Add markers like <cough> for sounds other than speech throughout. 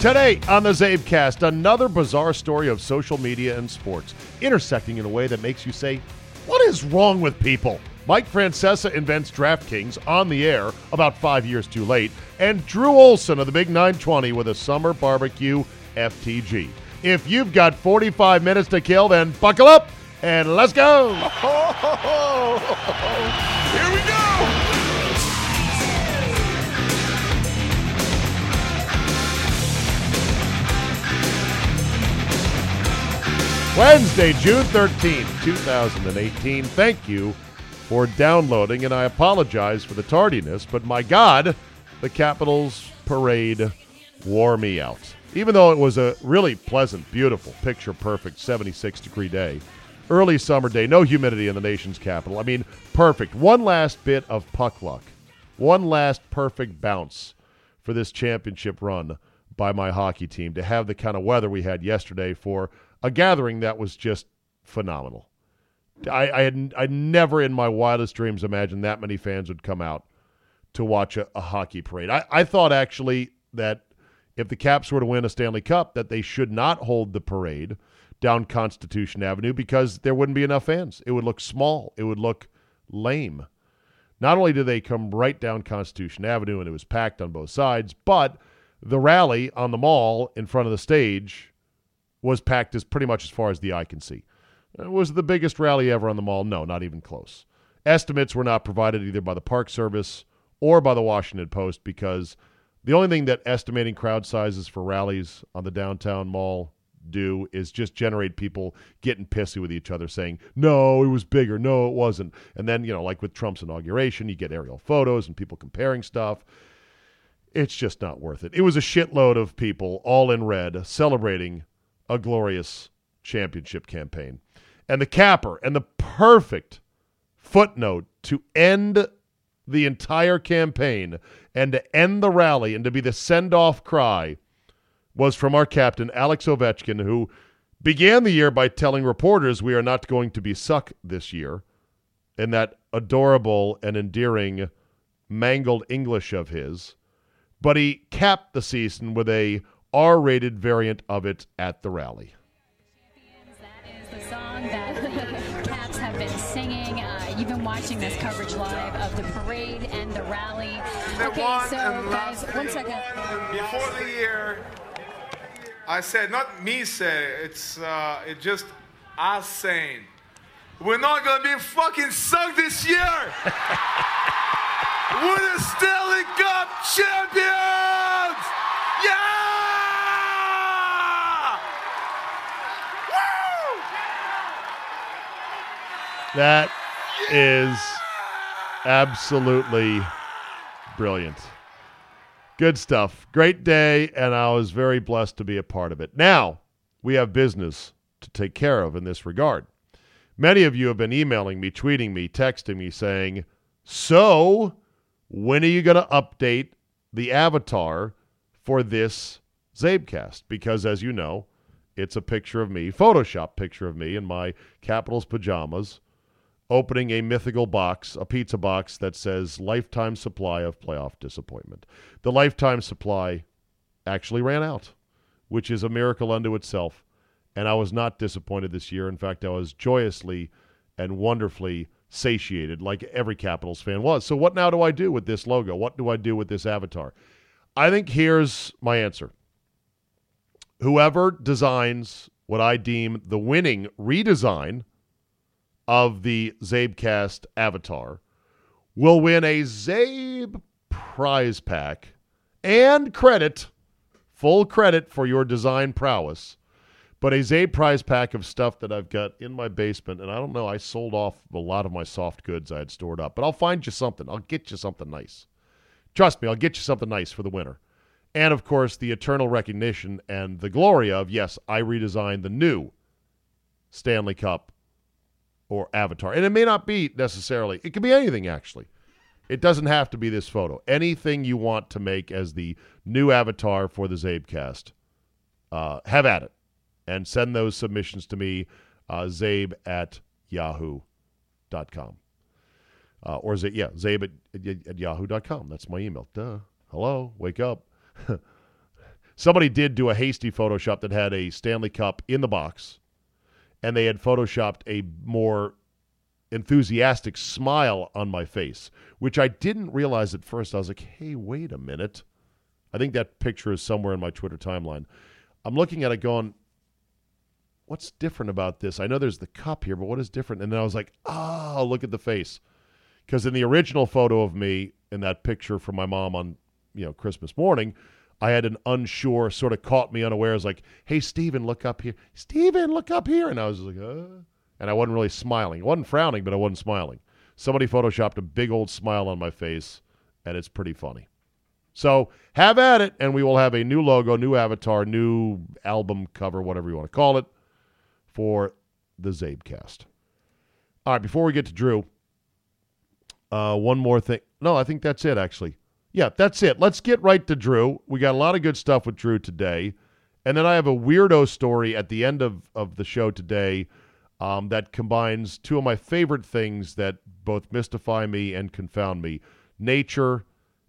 Today on the Zabecast, another bizarre story of social media and sports, intersecting in a way that makes you say, What is wrong with people? Mike Francesa invents DraftKings on the air about five years too late, and Drew Olson of the Big 920 with a summer barbecue FTG. If you've got 45 minutes to kill, then buckle up and let's go. <laughs> Here we go! Wednesday, June 13th, 2018. Thank you for downloading, and I apologize for the tardiness, but my God, the Capitals parade wore me out. Even though it was a really pleasant, beautiful, picture perfect 76 degree day, early summer day, no humidity in the nation's capital. I mean, perfect. One last bit of puck luck, one last perfect bounce for this championship run by my hockey team to have the kind of weather we had yesterday for a gathering that was just phenomenal. I, I had I never in my wildest dreams imagined that many fans would come out to watch a, a hockey parade. I, I thought actually that if the Caps were to win a Stanley Cup, that they should not hold the parade down Constitution Avenue because there wouldn't be enough fans. It would look small. It would look lame. Not only did they come right down Constitution Avenue and it was packed on both sides, but the rally on the mall in front of the stage was packed as pretty much as far as the eye can see. Uh, Was the biggest rally ever on the mall? No, not even close. Estimates were not provided either by the Park Service or by the Washington Post because the only thing that estimating crowd sizes for rallies on the downtown mall do is just generate people getting pissy with each other saying, no, it was bigger. No, it wasn't. And then, you know, like with Trump's inauguration, you get aerial photos and people comparing stuff. It's just not worth it. It was a shitload of people, all in red, celebrating a glorious championship campaign. And the capper and the perfect footnote to end the entire campaign and to end the rally and to be the send off cry was from our captain, Alex Ovechkin, who began the year by telling reporters we are not going to be suck this year in that adorable and endearing mangled English of his. But he capped the season with a R rated variant of it at the rally. That is the song that <laughs> the Caps have been singing. Uh, you've been watching this coverage live of the parade and the rally. Okay, so and guys, last one thing. second. Before the year, I said, not me say, it's uh, it just us saying, we're not gonna be fucking sucked this year. <laughs> we're the Stanley Cup champions. Yeah! That is absolutely brilliant. Good stuff. Great day, and I was very blessed to be a part of it. Now, we have business to take care of in this regard. Many of you have been emailing me, tweeting me, texting me saying, So, when are you going to update the avatar for this Zabecast? Because, as you know, it's a picture of me, Photoshop picture of me in my Capitals pajamas, opening a mythical box, a pizza box that says lifetime supply of playoff disappointment. The lifetime supply actually ran out, which is a miracle unto itself. And I was not disappointed this year. In fact, I was joyously and wonderfully satiated, like every Capitals fan was. So, what now do I do with this logo? What do I do with this avatar? I think here's my answer. Whoever designs what I deem the winning redesign of the Zabecast avatar will win a Zabe prize pack and credit, full credit for your design prowess, but a Zabe prize pack of stuff that I've got in my basement. And I don't know, I sold off a lot of my soft goods I had stored up, but I'll find you something. I'll get you something nice. Trust me, I'll get you something nice for the winner. And of course, the eternal recognition and the glory of yes, I redesigned the new Stanley Cup or avatar. And it may not be necessarily, it could be anything actually. It doesn't have to be this photo. Anything you want to make as the new avatar for the Zabecast, uh, have at it. And send those submissions to me, uh, zabe at yahoo.com. Uh, or is it, yeah, zabe at, at, at yahoo.com. That's my email. Duh. Hello, wake up. <laughs> Somebody did do a hasty Photoshop that had a Stanley Cup in the box, and they had Photoshopped a more enthusiastic smile on my face, which I didn't realize at first. I was like, hey, wait a minute. I think that picture is somewhere in my Twitter timeline. I'm looking at it going, what's different about this? I know there's the cup here, but what is different? And then I was like, oh, look at the face. Because in the original photo of me in that picture from my mom on, you know, Christmas morning, I had an unsure sort of caught me unawares, like, hey, Steven, look up here. Steven, look up here. And I was like, uh, and I wasn't really smiling. I wasn't frowning, but I wasn't smiling. Somebody photoshopped a big old smile on my face, and it's pretty funny. So have at it, and we will have a new logo, new avatar, new album cover, whatever you want to call it, for the Zabecast. All right, before we get to Drew, uh, one more thing. No, I think that's it, actually. Yeah, that's it. Let's get right to Drew. We got a lot of good stuff with Drew today. And then I have a weirdo story at the end of, of the show today um, that combines two of my favorite things that both mystify me and confound me nature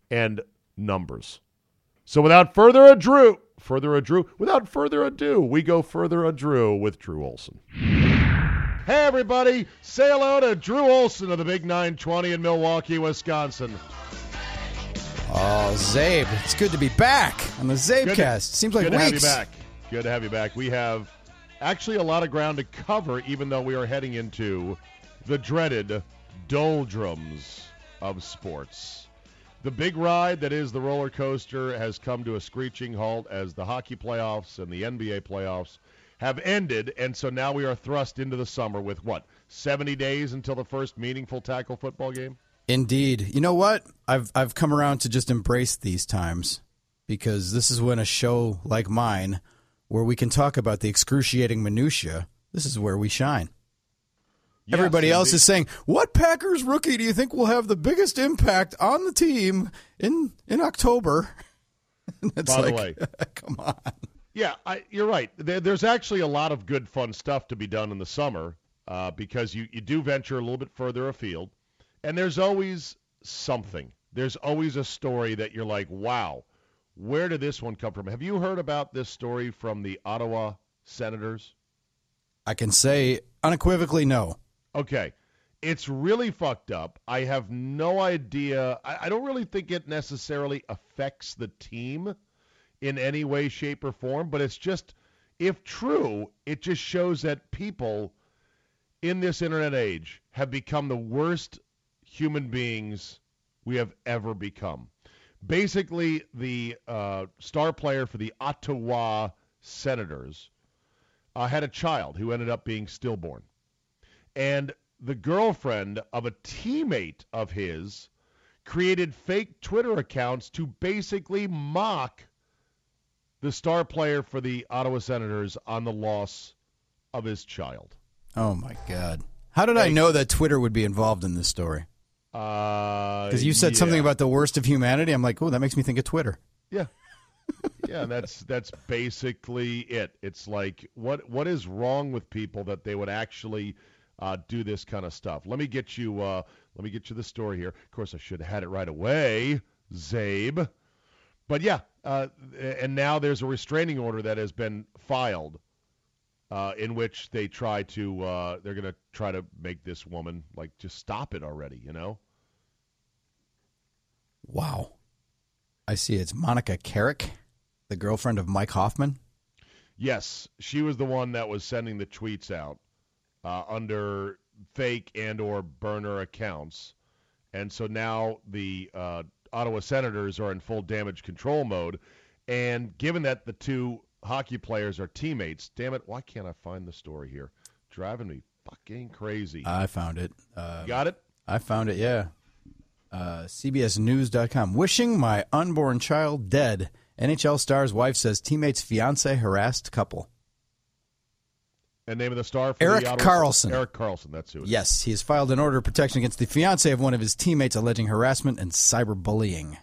and numbers. So without further ado, further ado, without further ado, we go further ado with Drew Olson. Hey everybody, say hello to Drew Olson of the Big 920 in Milwaukee, Wisconsin. Oh, Zabe, it's good to be back on the Zabecast. Seems like good weeks. to have you back. Good to have you back. We have actually a lot of ground to cover, even though we are heading into the dreaded doldrums of sports. The big ride that is the roller coaster has come to a screeching halt as the hockey playoffs and the NBA playoffs have ended, and so now we are thrust into the summer with what, 70 days until the first meaningful tackle football game? Indeed. You know what? I've I've come around to just embrace these times because this is when a show like mine where we can talk about the excruciating minutia, this is where we shine. Yes, Everybody else is saying, "What Packers rookie do you think will have the biggest impact on the team in in October?" <laughs> And it's By the way. <laughs> come on. Yeah, I, you're right. There, there's actually a lot of good, fun stuff to be done in the summer uh, because you, you do venture a little bit further afield, and there's always something. There's always a story that you're like, wow, where did this one come from? Have you heard about this story from the Ottawa Senators? I can say unequivocally no. Okay. It's really fucked up. I have no idea. I, I don't really think it necessarily affects the team in any way, shape, or form, but it's just, if true, it just shows that people in this internet age have become the worst human beings we have ever become. Basically, the uh, star player for the Ottawa Senators uh, had a child who ended up being stillborn. And the girlfriend of a teammate of his created fake Twitter accounts to basically mock the star player for the Ottawa Senators on the loss of his child. Oh my god. How did I know that Twitter would be involved in this story? Because Because you said something about the worst of humanity. I'm like, oh, that makes me think of Twitter. Yeah. <laughs> yeah, that's that's basically it. It's like what what is wrong with people that they would actually uh, do this kind of stuff? Let me get you uh, let me get you the story here. Of course, I should have had it right away, Zabe. But yeah, uh, and now there's a restraining order that has been filed, uh, in which they try to uh, they're going to try to make this woman like just stop it already. You know? Wow. I see it's Monika Caryk, the girlfriend of Mike Hoffman. Yes, she was the one that was sending the tweets out uh, under fake and or burner accounts, and so now the uh, Ottawa Senators are in full damage control mode. And given that the two hockey players are teammates, damn it, why can't I find the story here? Driving me fucking crazy. I found it. Uh, Got it? I found it, yeah. Uh, CBSNews.com. Wishing my unborn child dead. NHL star's wife says teammates fiance harassed couple. And name of the star for Erik the Karlsson. Erik Karlsson, that's who. it is. Yes, he has filed an order of protection against the fiance of one of his teammates alleging harassment and cyberbullying.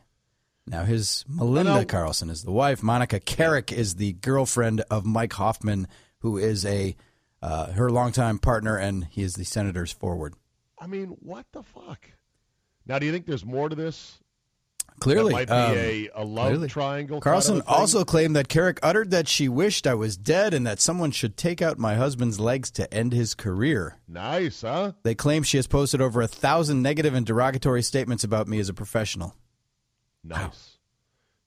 Now, his Melinda Karlsson is the wife. Monika Caryk is the girlfriend of Mike Hoffman, who is a uh, her longtime partner, and he is the Senators' forward. I mean, what the fuck? Now, do you think there's more to this? Clearly, that might um, be a, a love clearly. triangle. kind Karlsson of also claimed that Caryk uttered that she wished I was dead and that someone should take out my husband's legs to end his career. nice, huh? They claim she has posted over a thousand negative and derogatory statements about me as a professional. Nice.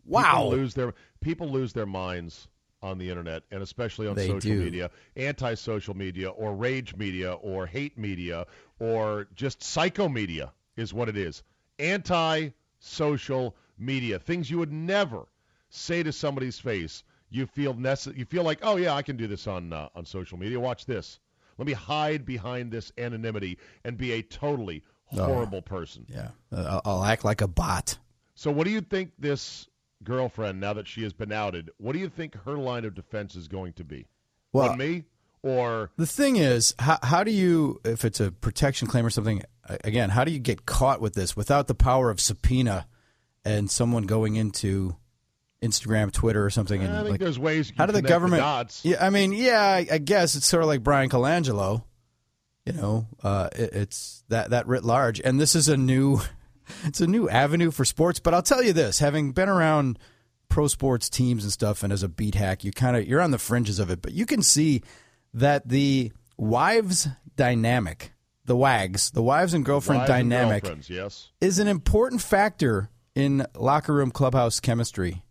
Wow. People lose their people lose their minds on the internet and especially on They social do. media, anti-social media or rage media or hate media or just psycho media is what it is. Anti-social media, things you would never say to somebody's face. You feel necess- you feel like, "Oh yeah, I can do this on uh, on social media. Watch this. Let me hide behind this anonymity and be a totally Oh. horrible person." Yeah, uh, I'll act like a bot. So, what do you think this girlfriend, now that she has been outed, what do you think her line of defense is going to be? Well, On me or The thing is, how, how do you, if it's a protection claim or something, again, how do you get caught with this without the power of subpoena and someone going into Instagram, Twitter, or something? And I think like, there's ways. You how do the government? dots. Yeah, I mean, yeah, I, I guess it's sort of like Bryan Colangelo. You know, uh, it, it's that that writ large, and this is a new, it's a new avenue for sports. But I'll tell you this: having been around pro sports teams and stuff, and as a beat hack, you kind of you're on the fringes of it, but you can see that the wives dynamic, the wags, the wives and girlfriend Wives dynamic, girlfriends, yes. is an important factor in locker room clubhouse chemistry.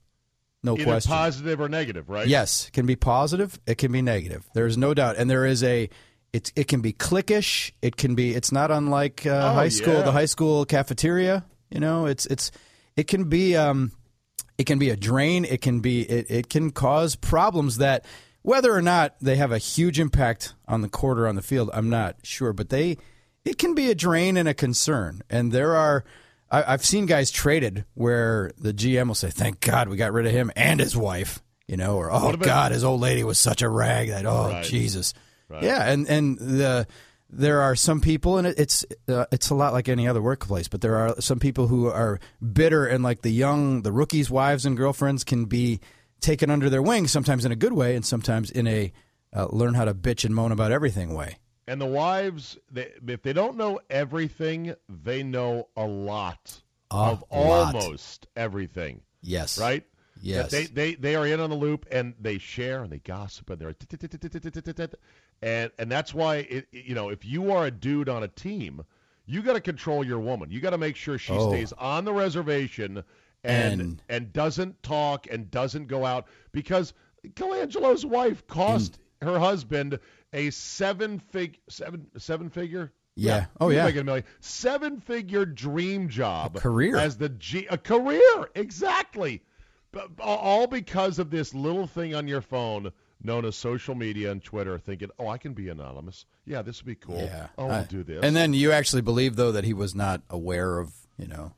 No Either question. positive or negative, right? Yes, it can be positive. It can be negative. There is no doubt, and there is a. It's it can be cliquish. It can be. It's not unlike uh, Oh, high school, yeah. the high school cafeteria. You know, it's it's it can be um, it can be a drain. It can be it, it can cause problems that whether or not they have a huge impact on the court or on the field, I'm not sure, but they it can be a drain and a concern. And there are I, I've seen guys traded where the GM will say, "Thank God we got rid of him and his wife," you know, or "Oh about- God, his old lady was such a rag that oh Right. Jesus." Yeah, and and the there are some people, and it, it's uh, it's a lot like any other workplace, but there are some people who are bitter, and like the young, the rookies' wives and girlfriends can be taken under their wing, sometimes in a good way, and sometimes in a uh, learn how to bitch and moan about everything way. And the wives, they, if they don't know everything, they know a lot A of lot. almost everything, Yes, right? Yes. That They, they they are in on the loop and they share and they gossip and they're and and that's why it, you know if you are a dude on a team, you got to control your woman. You got to make sure she Oh. stays on the reservation and, And- and doesn't talk and doesn't go out because Colangelo's wife cost mm. her husband a seven fig seven seven figure. Yeah. Oh, yeah. making a million. Seven figure dream job. A career. As the G a career. Exactly. But all because of this little thing on your phone known as social media and Twitter thinking, "Oh, I can be anonymous. Yeah, this would be cool. Yeah. Oh, I'll do this." And then you actually believe though that he was not aware of you know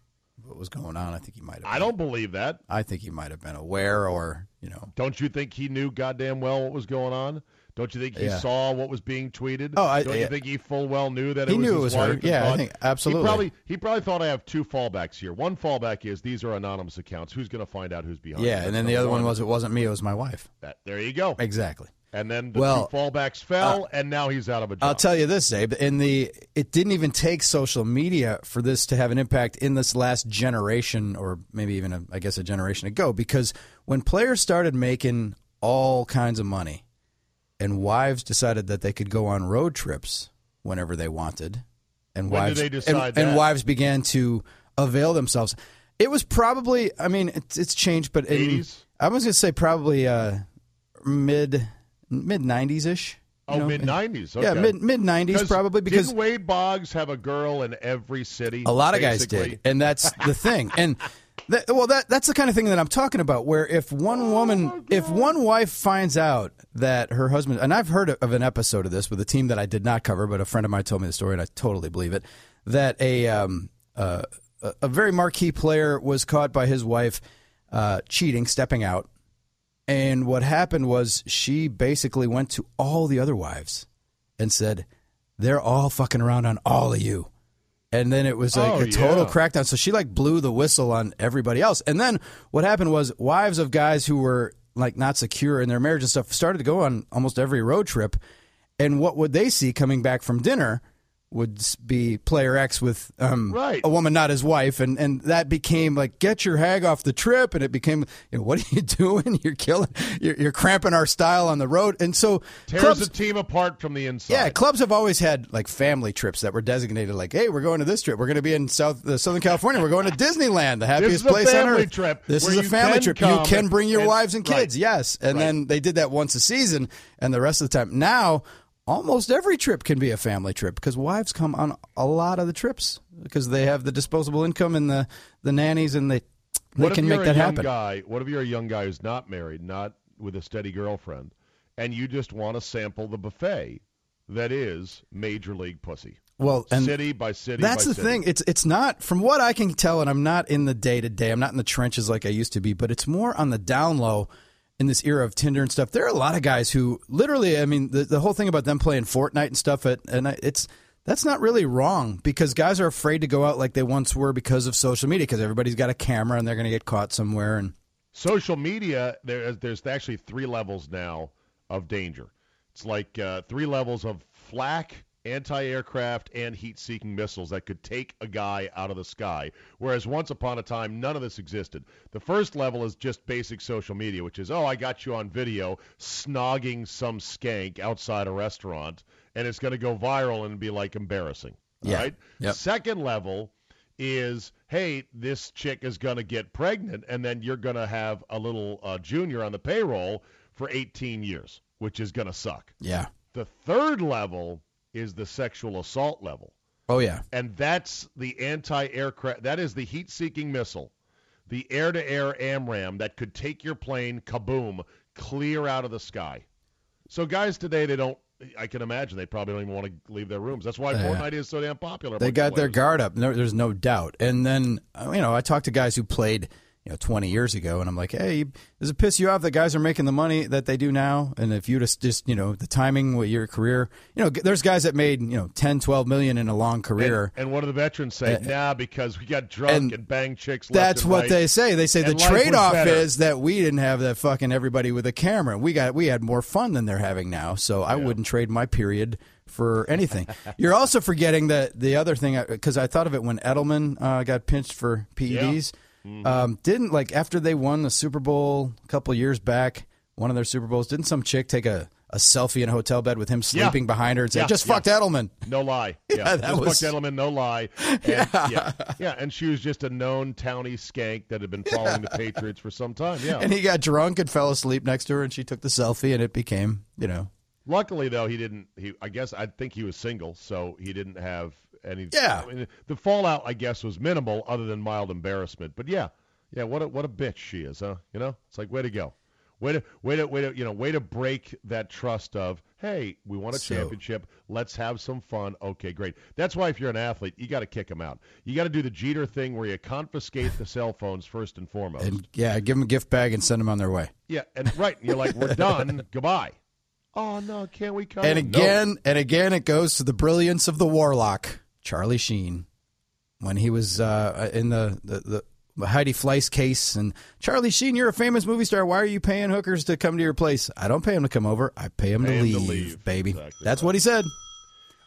what was going on. I think he might have. I don't believe that. I think he might have been aware, or you know. Don't you think he knew goddamn well what was going on? Don't you think he Yeah. saw what was being tweeted? Oh, I- don't you yeah. think he full well knew that He it was knew it was her. Yeah, I think- absolutely. He probably he probably thought I have two fallbacks here. One fallback is these are anonymous accounts. Who's going to find out who's behind? Yeah, and then the other one was it wasn't me, it was my wife. that. There you go. Exactly. And then the Well, uh, two fallbacks fell, and now he's out of a job. I'll tell you this, Abe. In the it didn't even take social media for this to have an impact in this last generation, or maybe even a, I guess a generation ago, because when players started making all kinds of money, and wives decided that they could go on road trips whenever they wanted, and When did wives and, and wives began to avail themselves. It was probably, I mean, it's, it's changed, but in, I was going to say probably uh, mid mid nineties ish. oh, mid nineties. Yeah, mid mid nineties probably because didn't Wade Boggs have a girl in every city? a lot of guys did, and that's the thing. And that, well, that that's the kind of thing that I'm talking about. Where if one woman, if one wife finds out that her husband, and I've heard of an episode of this with a team that I did not cover, but a friend of mine told me the story, and I totally believe it. That a um, uh, a a very marquee player was caught by his wife uh, cheating, stepping out. And what happened was she basically went to all the other wives and said, "They're all fucking around on all of you." And then it was like Oh, a total yeah. crackdown. So she like blew the whistle on everybody else. And then what happened was wives of guys who were like not secure in their marriage and stuff started to go on almost every road trip. And what would they see coming back from dinner would be player X with um, Right. a woman not his wife, and, and that became like get your hag off the trip, and it became you know what are you <laughs> doing? You're killing, you're, you're cramping our style on the road, and so Tears clubs, the team apart from the inside. yeah, clubs have always had like family trips that were designated like, hey, we're going to this trip, we're going to be in South uh, Southern California, we're going to Disneyland, the happiest place on family earth. trip This is a family trip. You can bring your and- wives and right. kids, yes, and Right. then they did that once a season, and the rest of the time now. Almost every trip can be a family trip because wives come on a lot of the trips because they have the disposable income and the, the nannies and they they what can make a that happen. guy? What if you're a young guy who's not married, not with a steady girlfriend, and you just want to sample the buffet that is Major League Pussy? Well, and city by city. That's by the city. thing. It's it's not from what I can tell, and I'm not in the day to day. I'm not in the trenches like I used to be, but it's more on the down low in this era of Tinder and stuff. There are a lot of guys who literally, I mean, the, the whole thing about them playing Fortnite and stuff, at, and I- it's that's not really wrong because guys are afraid to go out like they once were because of social media because everybody's got a camera and they're going to get caught somewhere and social media there, there's actually three levels now of danger it's like uh, three levels of flak anti-aircraft and heat-seeking missiles that could take a guy out of the sky. Whereas once upon a time none of this existed. The first level is just basic social media which is oh i got you on video snogging some skank outside a restaurant and it's going to go viral and be like embarrassing Yeah. right? Yep. second level is hey this chick is going to get pregnant and then you're going to have a little uh, junior on the payroll for 18 years which is going to suck. Yeah, the third level is the sexual assault level oh yeah, and that's the anti-aircraft that is the heat-seeking missile the air-to-air AMRAAM that could take your plane kaboom clear out of the sky so guys today they don't i can imagine they probably don't even want to leave their rooms that's why Yeah. fortnite is so damn popular they got their guard up. No, there's no doubt. And then uh, you know, I talked to guys who played you know 20 years ago, and I'm like, hey, does it piss you off that guys are making the money that they do now? And if you just just you know the timing with your career, you know, there's guys that made you know 10, 12 million in a long career. and what do the veterans say? Uh, nah, because we got drunk and and, banged chicks. left That's and what right. they say. They say the And life was trade off is that we didn't have that fucking everybody with a camera. We got we had more fun than they're having now. So I wouldn't trade my period for anything. <laughs> You're also forgetting that the other thing because I thought of it when Edelman uh, got pinched for PEDs. Mm-hmm. Um, didn't like after they won the Super Bowl a couple years back, one of their Super Bowls. Didn't some chick take a, a selfie in a hotel bed with him Yeah. sleeping behind her and say, Yeah, "Just yeah. fucked Edelman"? No lie. <laughs> Yeah, Yeah, that Just was- fucked Edelman, no lie. <laughs> And, yeah. yeah, and she was just a known towny skank that had been following the Patriots for some time. Yeah. And he got drunk and fell asleep next to her, and she took the selfie, and it became, you know, Luckily, though, he didn't. He, I guess, I think he was single, so he didn't have any. Yeah. I mean, the fallout, I guess, was minimal, other than mild embarrassment. But yeah, yeah, what a what a bitch she is, huh? You know, it's like way to go, way to way to way to you know way to break that trust of hey, we won a So- championship, let's have some fun. Okay, great. That's why if you're an athlete, you got to kick them out. You got to do the Jeter thing where you confiscate the cell phones first and foremost. and yeah, give them a gift bag and send them on their way. yeah, and right, and you're like, we're done. <laughs> Goodbye. Oh no, can't we come? And No. again, and again, it goes to the brilliance of the warlock, Charlie Sheen, when he was uh, in the, the, the Heidi Fleiss case. And Charlie Sheen, you're a famous movie star. Why are you paying hookers to come to your place? I don't pay them to come over. I pay them, Pay to, leave, to leave. baby. Exactly That's right. what he said.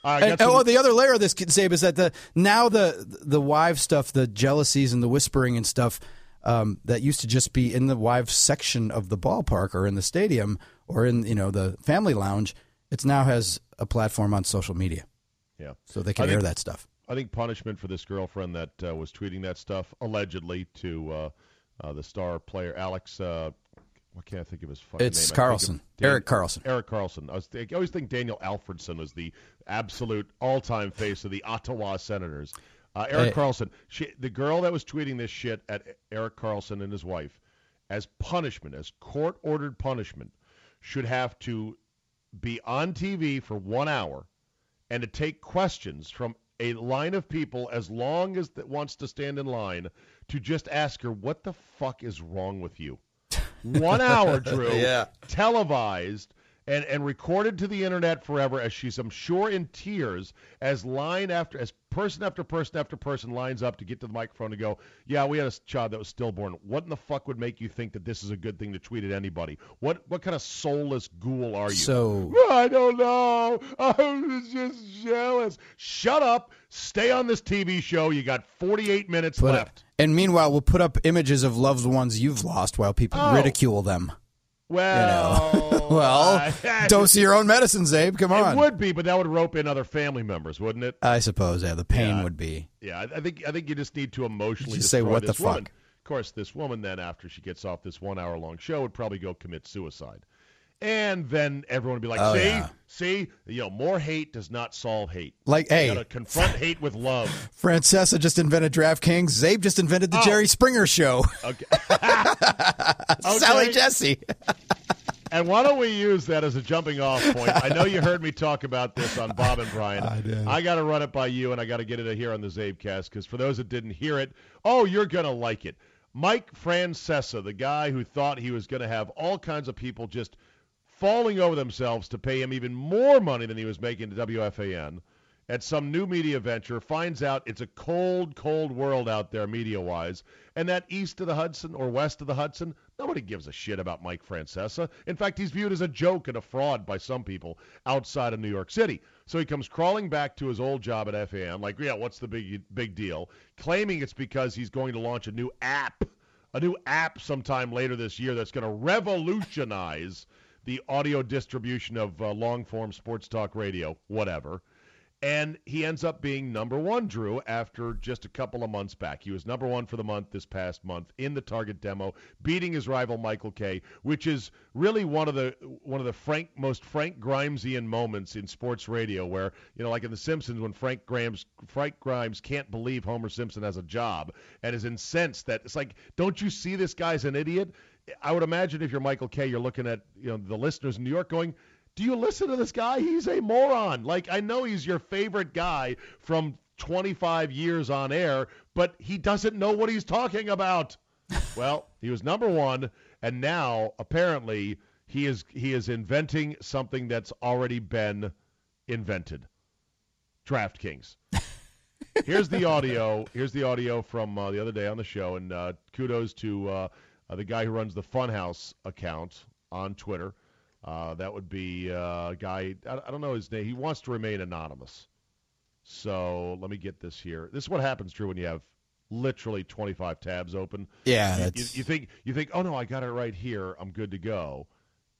And, some- oh, the other layer of this, Zabe, is that the now the the wife stuff, the jealousies and the whispering and stuff um, that used to just be in the wives section of the ballpark or in the stadium or in you know the family lounge, it's now has a platform on social media, yeah. so they can I air think- that stuff. I think punishment for this girlfriend that uh, was tweeting that stuff allegedly to uh, uh, the star player Alex. Uh, what can't I think of his fucking It's name? I think of Karlsson. Dan- Erik Karlsson. Erik Karlsson. I, was think, I always think Daniel Alfredsson was the absolute all-time face of the Ottawa Senators. Uh, Erik Hey. Karlsson. She, the girl that was tweeting this shit at Erik Karlsson and his wife, as punishment, as court-ordered punishment, should have to be on TV for one hour and to take questions from a line of people as long as that wants to stand in line to just ask her what the fuck is wrong with you. <laughs> One hour, Drew, Yeah. televised, and, and recorded to the internet forever as she's, I'm sure, in tears as line after as person after person after person lines up to get to the microphone to go, yeah, we had a child that was stillborn. What in the fuck would make you think that this is a good thing to tweet at anybody? What what kind of soulless ghoul are you? So I don't know. <laughs> I was just jealous. Shut up. Stay on this TV show. You got 48 minutes put left. Up. And meanwhile, we'll put up images of loved ones you've lost while people Oh. ridicule them. Well, <laughs> Well, <laughs> I- dose your own medicine, Zabe. Come on. It would be, but that would rope in other family members, wouldn't it? I suppose, yeah, the pain Yeah. would be. Yeah, I think I think you just need to emotionally Just say, "What the this woman." fuck? Of course, this woman then, after she gets off this one-hour-long show, would probably go commit suicide, and then everyone would be like, Oh, "See, yeah. see, you know, more hate does not solve hate. Like, You hey, confront hate with love." Francesa just invented DraftKings. Zabe just invented the Oh. Jerry Springer Show. Okay. <laughs> <laughs> Sally Jessy. And why don't we use that as a jumping off point? I know you heard me talk about this on Bob and Brian. I did. I got to run it by you, and I got to get it here on the Zabecast because for those that didn't hear it, oh, you're gonna like it. Mike Francesa, the guy who thought he was going to have all kinds of people just falling over themselves to pay him even more money than he was making to WFAN at some new media venture, finds out it's a cold, cold world out there media-wise, and that east of the Hudson or west of the Hudson, nobody gives a shit about Mike Francesa. In fact, he's viewed as a joke and a fraud by some people outside of New York City. So he comes crawling back to his old job at FAN, like, yeah, what's the big big deal? Claiming it's because he's going to launch a new app, a new app sometime later this year that's going to revolutionize the audio distribution of uh, long form sports talk radio, whatever. And he ends up being number one, Drew, after just a couple of months back. He was number one for the month this past month in the target demo, beating his rival Michael Kay, which is really one of the one of the frank most Frank Grimesian moments in sports radio, where you know, like in The Simpsons, when Frank Grimes Frank Grimes can't believe Homer Simpson has a job and is incensed that it's like, don't you see this guy's an idiot? I would imagine if you're Michael Kay, you're looking at you know the listeners in New York going, do you listen to this guy? He's a moron. Like, I know he's your favorite guy from 25 years on air, but he doesn't know what he's talking about. <laughs> well, he was number one, and now apparently he is he is inventing something that's already been invented. DraftKings. <laughs> Here's the audio. Here's the audio from uh, the other day on the show, and uh, kudos to uh, uh, the guy who runs the Funhouse account on Twitter. Uh, that would be uh, a guy. I, I don't know his name. He wants to remain anonymous. So let me get this here. This is what happens, Drew, when you have literally 25 tabs open. Yeah, You, that's you think you think, oh no, I got it right here. I'm good to go.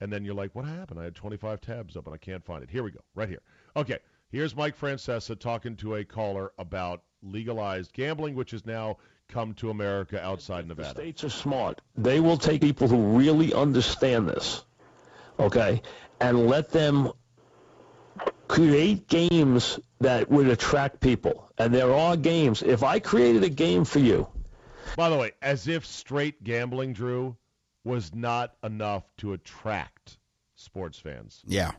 And then you're like, what happened? I had 25 tabs open. I can't find it. Here we go. Right here. Okay. Here's Mike Francesa talking to a caller about legalized gambling, which has now come to America outside The Nevada. states are smart. They will take people who really understand this, okay, and let them create games that would attract people. And there are games. If I created a game for you, By the way, as if straight gambling, Drew, was not enough to attract sports fans. yeah.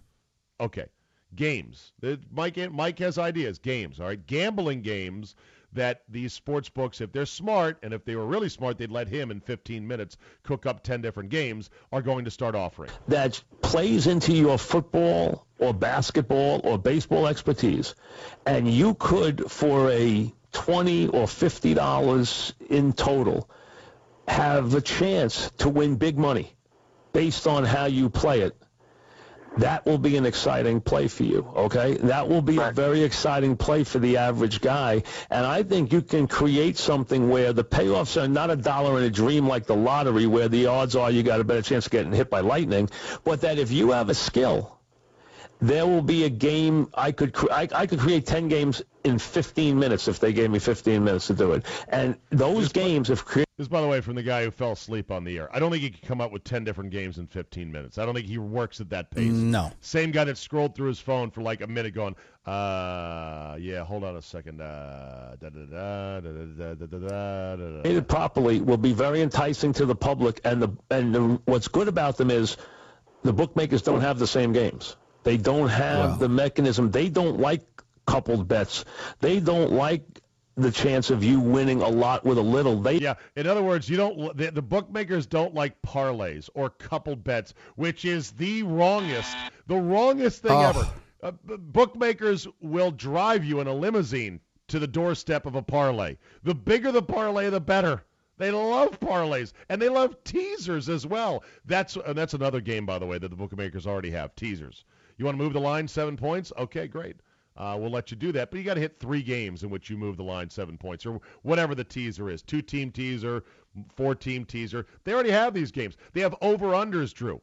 Okay, games. Mike Mike has ideas. Games. All right, gambling games that these sports books, if they're smart, and if they were really smart, they'd let him in 15 minutes cook up 10 different games. Are going to start offering. that plays into your football or basketball or baseball expertise, and you could, for a twenty or fifty dollars in total, have a chance to win big money based on how you play it. That will be an exciting play for you, okay? That will be a very exciting play for the average guy. And I think you can create something where the payoffs are not a dollar in a dream like the lottery, where the odds are you got a better chance of getting hit by lightning, but that if you have a skill, there will be a game I could cre- I, I could create 10 games in 15 minutes if they gave me 15 minutes to do it. And those games have created This, by the way, from the guy who fell asleep on the air. I don't think he could come up with 10 different games in 15 minutes. I don't think he works at that pace. No. Same guy that scrolled through his phone for like a minute going, uh, yeah, hold on a second. Uh, da, da, da, da, da, da, da, da, da, da. created properly will be very enticing to the public and the and the, what's good about them is the bookmakers don't have the same games they don't have Wow. the mechanism they don't like coupled bets they don't like the chance of you winning a lot with a little. They Yeah. In other words, you don't. The, the bookmakers don't like parlays or coupled bets, which is the wrongest, the wrongest thing Oh. ever. Uh, bookmakers will drive you in a limousine to the doorstep of a parlay. The bigger the parlay, the better. They love parlays and they love teasers as well. That's and that's another game, by the way, that the bookmakers already have teasers. You want to move the line seven points? Okay, great. Uh, we'll let you do that, but you got to hit three games in which you move the line seven points or whatever the teaser is. Two team teaser, four team teaser. They already have these games. They have over unders, Drew.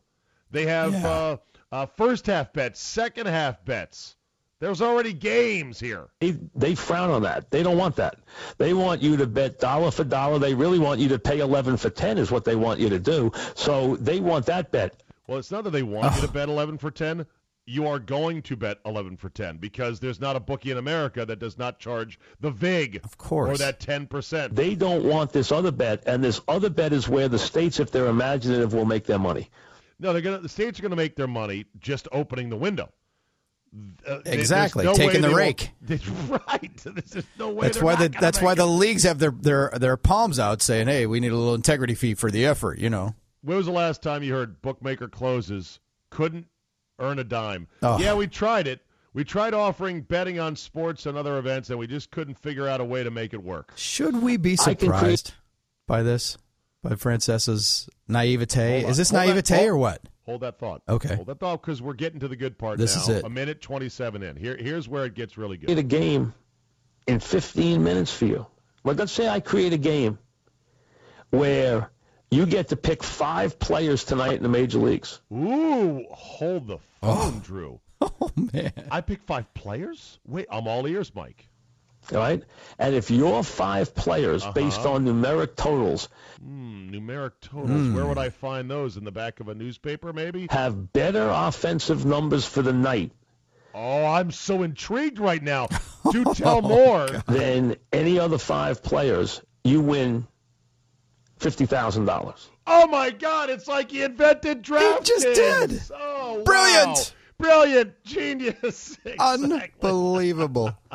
They have Yeah. uh, uh, first half bets, second half bets. There's already games here. they they frown on that. They don't want that. They want you to bet dollar for dollar. They really want you to pay 11 for 10 is what they want you to do. So they want that bet. Well, it's not that they want you to bet 11 for 10. You are going to bet 11 for 10 because there's not a bookie in America that does not charge the VIG Of course. or that 10%. They don't want this other bet, and this other bet is where the states, if they're imaginative, will make their money. No, they're gonna. The states are gonna make their money just opening the window. Uh, Exactly, no taking the rake. <laughs> right. <laughs> There's no way. That's why the that's why it. the leagues have their their their palms out saying, "Hey, we need a little integrity fee for the effort." You know. When was the last time you heard bookmaker closes couldn't earn a dime? Oh. Yeah, we tried it. We tried offering betting on sports and other events, and we just couldn't figure out a way to make it work. Should we be I can surprised by this? By Francesa's naivete? On. Is this Hold naivete or what? Hold that thought. Okay. Hold that thought because we're getting to the good part This now. is it. A minute 27 in. Here, here's where it gets really good. Create good. a game in 15 minutes for you. Like, let's say I create a game where you get to pick five players tonight in the major leagues. Ooh, hold the phone, Drew. <laughs> Oh man. I pick five players? Wait, I'm all ears, Mike. All right? And if your five players, based Uh-huh. on numeric totals, Hmm, numeric totals. Hmm. Where would I find those? In the back of a newspaper, maybe? have better offensive numbers for the night Oh, I'm so intrigued right now. <laughs> Do tell more. than any other five players, you win $50,000. Oh my God! It's like he invented draft. He just did. Oh, wow. Brilliant. Brilliant, genius. <laughs> Exactly. Unbelievable. <laughs>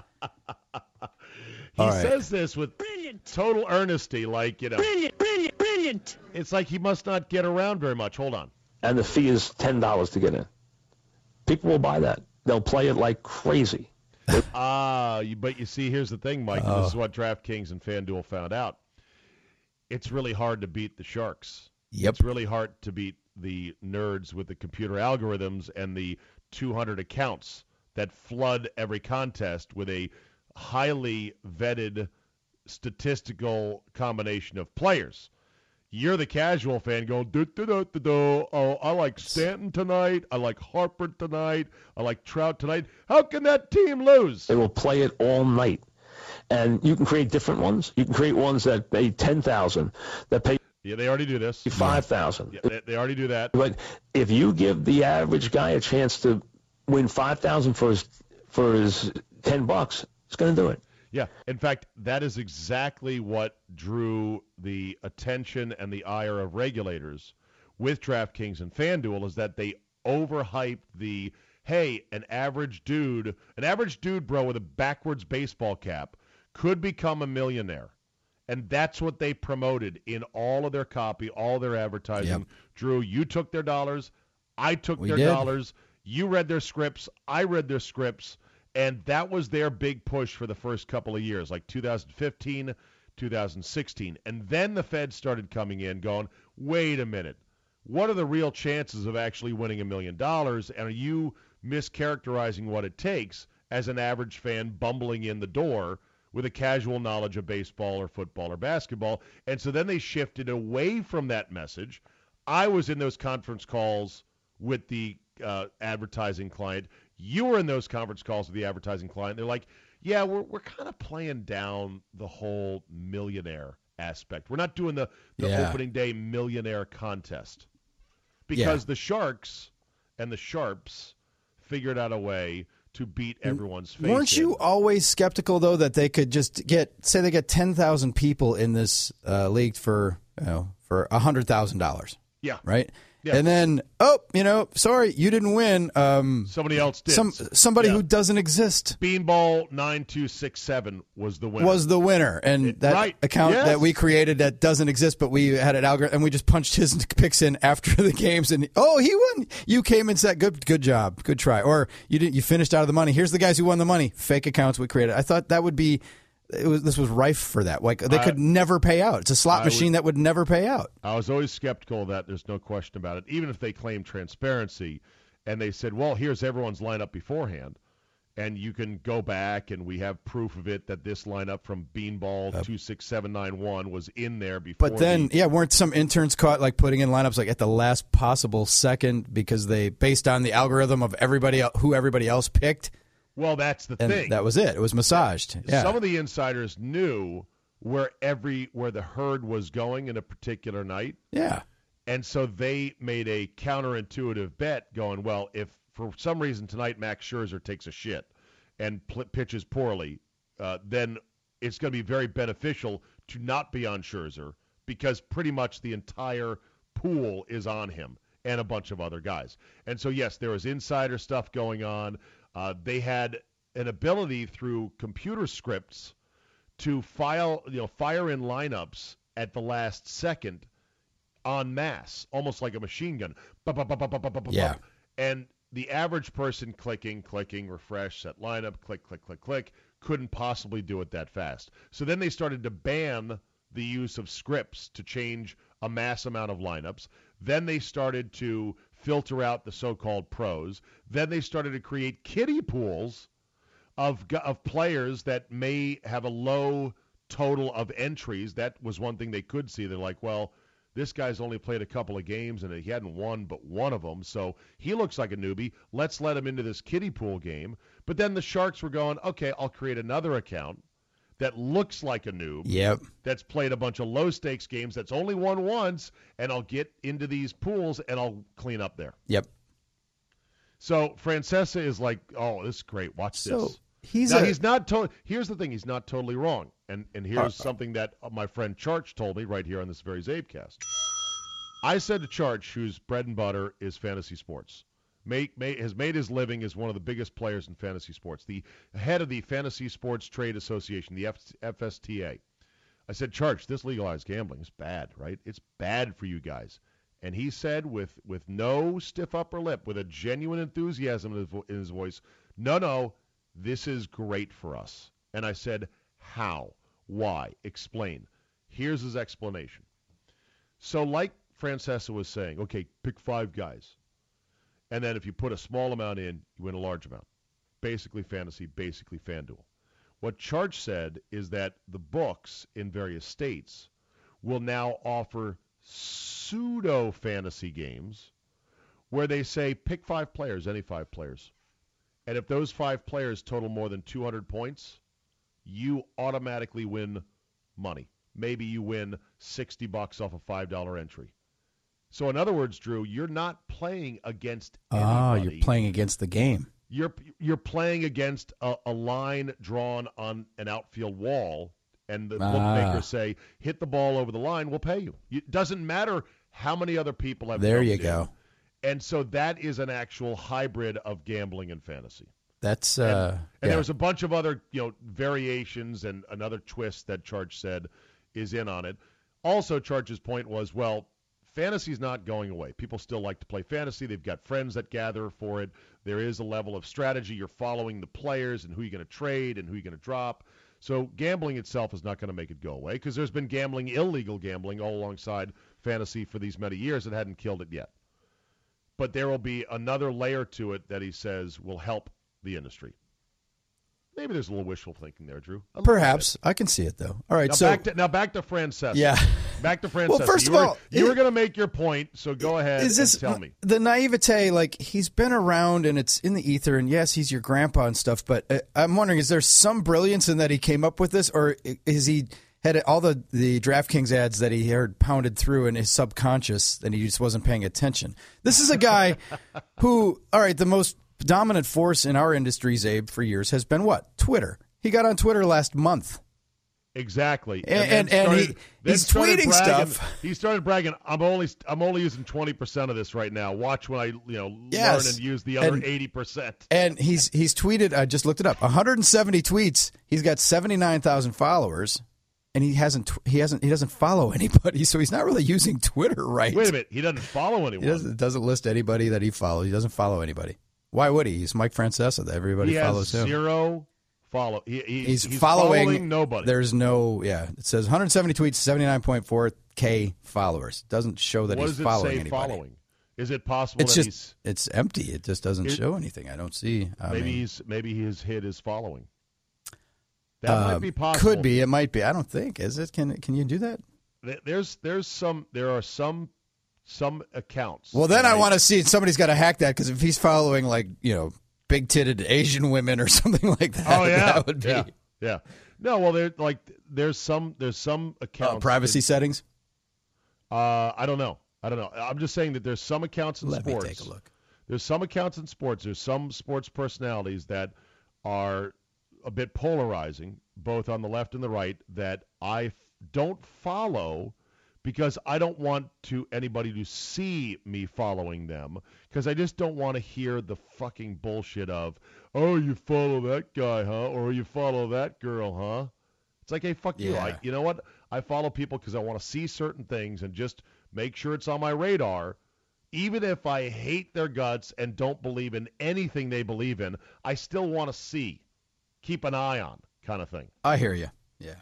He All right. says this with brilliant total earnesty, like you know. Brilliant, brilliant, brilliant. It's like he must not get around very much. Hold on. And the fee is $10 to get in. People will buy that. They'll play it like crazy. Ah, you, but you see, here's the thing, Mike. and This is what DraftKings and FanDuel found out. It's really hard to beat the Sharks. Yep. It's really hard to beat the nerds with the computer algorithms and the 200 accounts that flood every contest with a highly vetted statistical combination of players. You're the casual fan going, do, do, do, do, do. oh, I like Stanton tonight. I like Harper tonight. I like Trout tonight. How can that team lose? They will play it all night. And you can create different ones. You can create ones that pay 10000 that pay Yeah, they already do this. 5000 Yeah, they, they already do that. But if you give the average guy a chance to win 5000 for his for his 10 bucks, he's going to do it. Yeah. In fact, that is exactly what drew the attention and the ire of regulators with DraftKings and FanDuel is that they overhyped the hey, an average dude, an average dude, bro, with a backwards baseball cap could become a millionaire. And that's what they promoted in all of their copy, all their advertising. Yep. Drew, you took their dollars. I took We their did. dollars. You read their scripts. I read their scripts. And that was their big push for the first couple of years, like 2015, 2016. And then the Fed started coming in going, wait a minute. What are the real chances of actually winning a million dollars? And are you mischaracterizing what it takes as an average fan bumbling in the door with a casual knowledge of baseball or football or basketball? And so then they shifted away from that message. I was in those conference calls with the uh, advertising client. You were in those conference calls with the advertising client. They're like, yeah, we're, we're kind of playing down the whole millionaire aspect. We're not doing the, the Yeah. opening day millionaire contest because the Sharks and the Sharps figured out a way to beat everyone's face. Weren't in. you always skeptical though that they could just get say they get ten thousand people in this uh, league for you know for hundred thousand dollars, Yeah. right? Yeah. And then, oh, you know, sorry, you didn't win. Um, Somebody else did. some somebody Yeah. who doesn't exist Beanball nine two six seven was the winner. was the winner, and that right. account Yes. that we created that doesn't exist, but we had an algorithm, and we just punched his <laughs> picks in after the games, and oh, he won. You came and said, "Good, good job, good try," or you didn't. You finished out of the money. Here's the guys who won the money. Fake accounts we created. I thought that would be. It was this was rife for that. Like they could never pay out. It's a slot I machine would- that would never pay out. I was always skeptical of that. There's no question about it. Even if they claim transparency, and they said, "Well, here's everyone's lineup beforehand," and you can go back and we have proof of it that this lineup from Beanball two six seven nine one was in there before. But then, the- yeah, weren't some interns caught like putting in lineups like at the last possible second because they based on the algorithm of everybody el- who everybody else picked, well, that's the and thing. that was it. It was massaged. Yeah. Some of the insiders knew where every where the herd was going in a particular night. yeah. And so they made a counterintuitive bet going, well, if for some reason tonight Max Scherzer takes a shit and pl- pitches poorly, uh, then it's going to be very beneficial to not be on Scherzer because pretty much the entire pool is on him and a bunch of other guys. And so, yes, there was insider stuff going on. Uh, they had an ability through computer scripts to file, you know, fire in lineups at the last second en masse, almost like a machine gun. Yeah. And the average person clicking, clicking, refresh, set lineup, click, click, click, click, couldn't possibly do it that fast. So then they started to ban the use of scripts to change a mass amount of lineups. Then they started to filter out the so-called pros. Then they started to create kiddie pools of of players that may have a low total of entries. That was one thing they could see. They're like, well, this guy's only played a couple of games and he hadn't won but one of them, so he looks like a newbie. Let's let him into this kiddie pool game. But then the Sharks were going, okay, I'll create another account that looks like a noob Yep. that's played a bunch of low stakes games that's only won once, and I'll get into these pools and I'll clean up there. Yep. So Francesa is like, oh, this is great. Watch So this. he's now a, he's not to- here's the thing he's not totally wrong and and here's something that uh, my friend charch told me right here on this very zabecast i said to charch whose bread and butter is fantasy sports has made his living as one of the biggest players in fantasy sports the head of the fantasy sports trade association the F- fsta i said charch this legalized gambling is bad right it's bad for you guys and he said with with no stiff upper lip with a genuine enthusiasm in his, in his voice no no this is great for us. And I said, how? Why? Explain. Here's his explanation. So, like Francesa was saying, okay, pick five guys. And then if you put a small amount in, you win a large amount. Basically fantasy, basically FanDuel. What Charch said is that the books in various states will now offer pseudo fantasy games where they say pick five players, any five players. And if those five players total more than 200 points, you automatically win money. Maybe you win 60 bucks off a $5 entry. So in other words, Drew, you're not playing against ah, anybody. you're playing against the game. You're you're playing against a, a line drawn on an outfield wall, and the Ah. bookmakers say, "Hit the ball over the line, we'll pay you." It doesn't matter how many other people have. There you in. go. And so that is an actual hybrid of gambling and fantasy. That's uh, And yeah. there was a bunch of other, you know, variations and another twist that Charch said is in on it. Also, Charch's point was, well, fantasy's not going away. People still like to play fantasy. They've got friends that gather for it. There is a level of strategy. You're following the players and who you're going to trade and who you're going to drop. So gambling itself is not going to make it go away because there's been gambling, illegal gambling, all alongside fantasy for these many years. It hadn't killed it yet. But there will be another layer to it that he says will help the industry. Maybe there's a little wishful thinking there, Drew. Perhaps I can see it though. All right. Now so back to now back to Francesa. yeah, Back to Francesa. Well, first you of were, all, you it- were going to make your point, so go ahead is this and tell me. the naivete? Like he's been around and it's in the ether, and yes, he's your grandpa and stuff. But uh, I'm wondering, is there some brilliance in that he came up with this, or is he had all the the DraftKings ads that he heard pounded through in his subconscious, and he just wasn't paying attention? This is a guy <laughs> who, all right, the most dominant force in our industry, Abe, for years has been what Twitter. He got on Twitter last month. Exactly, And- and- and started- he- he's tweeting bragging- stuff. He started bragging. I'm only I'm only using twenty percent of this right now. Watch when I you know Yes. learn and use the other eighty percent. And he's he's tweeted. I just looked it up. 170 tweets. He's got 79,000 followers, and he hasn't he hasn't he doesn't follow anybody. So he's not really using Twitter right. Wait a minute, he doesn't follow He anyone. doesn't, doesn't list anybody that he follows. He doesn't follow anybody. Why would he? He's Mike Francesa. Everybody he has follows him. zero follow. He, he- He's, he's following, nobody. There's no yeah. It says 170 tweets, 79.4 k followers. Doesn't show that what he's following anybody. Following? Is it possible It's that just it's empty. It just doesn't It- show anything. I don't see. I maybe mean, he's maybe he's hid his following? That uh, might be possible. Could be. It might be. I don't think. Is it? Can can you do that? There's there's some there are some some accounts. Well, then I want to see somebody's got to hack that because if he's following like you know big titted Asian women or <laughs> something like that, Oh yeah, that would be yeah, yeah. No, well, there like there's some there's some Uh, accounts. privacy settings. Uh, I don't know. I don't know. I'm just saying that there's some accounts in Let sports. me take a look. There's some accounts in sports. There's some sports personalities that are a bit polarizing, both on the left and the right, that I f- don't follow because I don't want to anybody to see me following them because I just don't want to hear the fucking bullshit of, oh, you follow that guy, huh? Or you follow that girl, huh? It's like, hey, fuck you. Yeah. I, you know what? I follow people because I want to see certain things and just make sure it's on my radar. Even if I hate their guts and don't believe in anything they believe in, I still want to see, keep an eye on, kind of thing. I hear you. Yeah.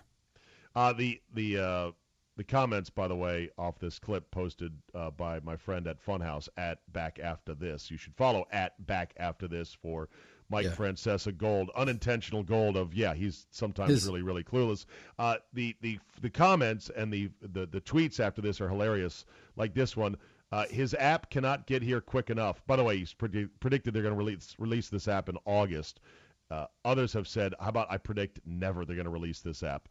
Uh, the the uh, the comments, by the way, off this clip posted uh, by my friend at Funhouse at Back After This. You should follow at Back After This for Mike Yeah. Francesa gold, unintentional gold of yeah, he's sometimes His- really really clueless. Uh, the the the comments and the, the the tweets after this are hilarious. Like this one. Uh, his app cannot get here quick enough. By the way, he's predi- predicted they're going to release release this app in August. Uh, others have said, how about I predict never they're going to release this app.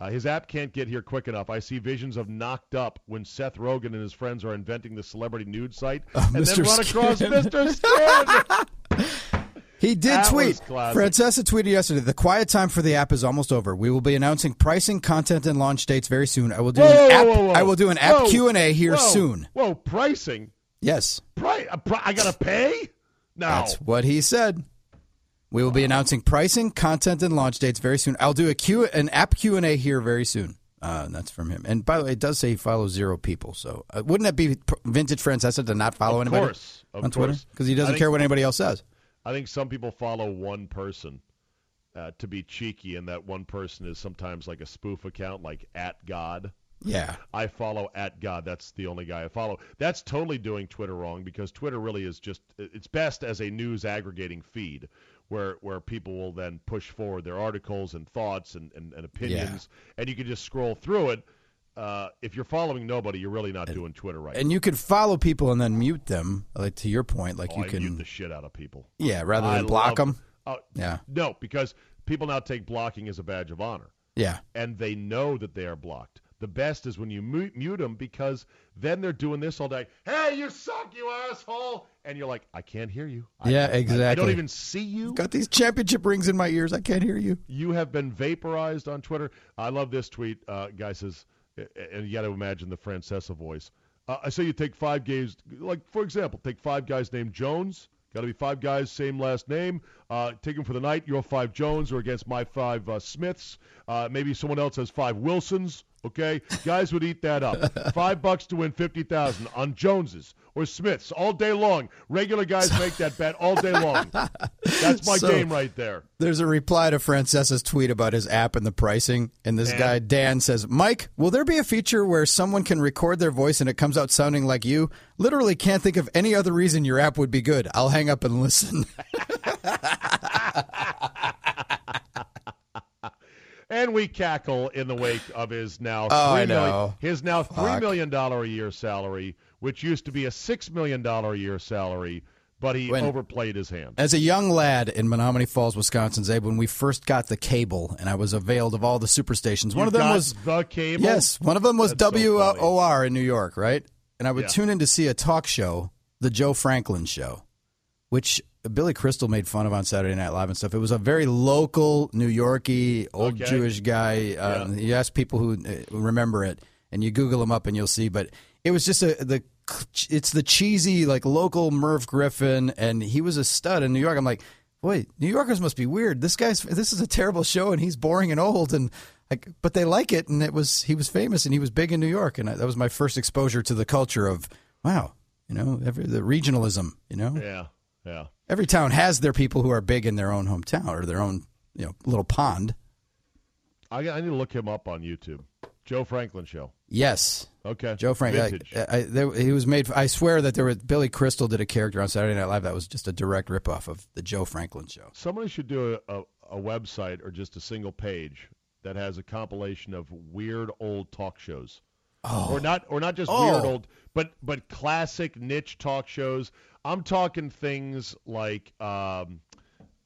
Uh, his app can't get here quick enough. I see visions of knocked up when Seth Rogen and his friends are inventing the celebrity nude site and Mr. then run across <laughs> Mr. Skin. <laughs> He did That tweet. Francesa tweeted yesterday. The quiet time for the app is almost over. We will be announcing pricing, content, and launch dates very soon. I will do Whoa, an app. whoa, whoa. I will do an app Q and A here soon. Whoa, pricing? Yes, uh, pri- I gotta pay? No. that's what he said. We will be announcing pricing, content, and launch dates very soon. I'll do a Q an app Q and A here very soon. Uh, that's from him. And by the way, it does say he follows zero people. So uh, wouldn't that be vintage Francesa to not follow Of anybody course, of on Twitter because he doesn't think- care what anybody else says? I think some people follow one person uh, to be cheeky, and that one person is sometimes like a spoof account, like at God. Yeah. I follow at God. That's the only guy I follow. That's totally doing Twitter wrong because Twitter really is just it's best as a news aggregating feed where where people will then push forward their articles and thoughts and, and, and opinions and you can just scroll through it. Uh, if you're following nobody, you're really not doing Twitter right. And you can follow people and then mute them. Like to your point, like oh, you I can, mute the shit out of people. yeah, rather I than block love- them. Oh, Yeah. No, because people now take blocking as a badge of honor. Yeah, and they know that they are blocked. The best is when you mute, mute them because then they're doing this all day. Hey, you suck, you asshole! And you're like, I can't hear you. I- Yeah, I- I, don't even see you. got these championship rings in my ears. I can't hear you. You have been vaporized on Twitter. I love this tweet. Uh, guy says, and you got to imagine the Francesa voice. Uh, I say you take five games, like for example, take five guys named Jones. Got to be five guys, same last name. Uh, take them for the night. Your five Jones or against my five uh, Smiths. Uh, maybe someone else has five Wilsons. Okay, guys would eat that up. <laughs> Five bucks to win fifty thousand on Joneses or Smiths all day long. Regular guys make that bet all day long. That's my <laughs> So- game right there. There's a reply to Francesa's tweet about his app and the pricing, and this guy Dan says, "Mike, will there be a feature where someone can record their voice and it comes out sounding like you? Literally can't think of any other reason your app would be good. I'll hang up and listen." <laughs> <laughs> And we cackle in the wake of his now Oh, three million- his now three Fuck. million dollar a year salary, which used to be a six million dollar a year salary, but he When- overplayed his hand. As a young lad in Menomonee Falls, Wisconsin, Zabe, when we first got the cable and I was availed of all the superstations, one You of them was the cable. Yes, one of them was That's so. WOR in New York, right? And I would Yeah. tune in to see a talk show, the Joe Franklin show, which Billy Crystal made fun of on Saturday Night Live and stuff. It was a very local, New Yorky, old Okay. Jewish guy. Uh, You ask people who uh, remember it, and you Google him up, and you'll see. But it was just a the it's the cheesy like local Merv Griffin, and he was a stud in New York. I'm like, boy, New Yorkers must be weird. This guy's this is a terrible show, and he's boring and old, and like, but they like it, and it was he was famous, and he was big in New York, and that was my first exposure to the culture of wow, you know, every, the regionalism, you know. Yeah, yeah. Every town has their people who are big in their own hometown or their own, you know, little pond. I, I need to look him up on YouTube. Joe Franklin Show. Yes, Okay. Joe Franklin. I, I, there, he was made. I swear that there was Billy Crystal did a character on Saturday Night Live that was just a direct ripoff of the Joe Franklin show. Somebody should do a, a, a website or just a single page that has a compilation of weird old talk shows. Oh. Or not or not just Oh. weird old but but classic niche talk shows. I'm talking things like um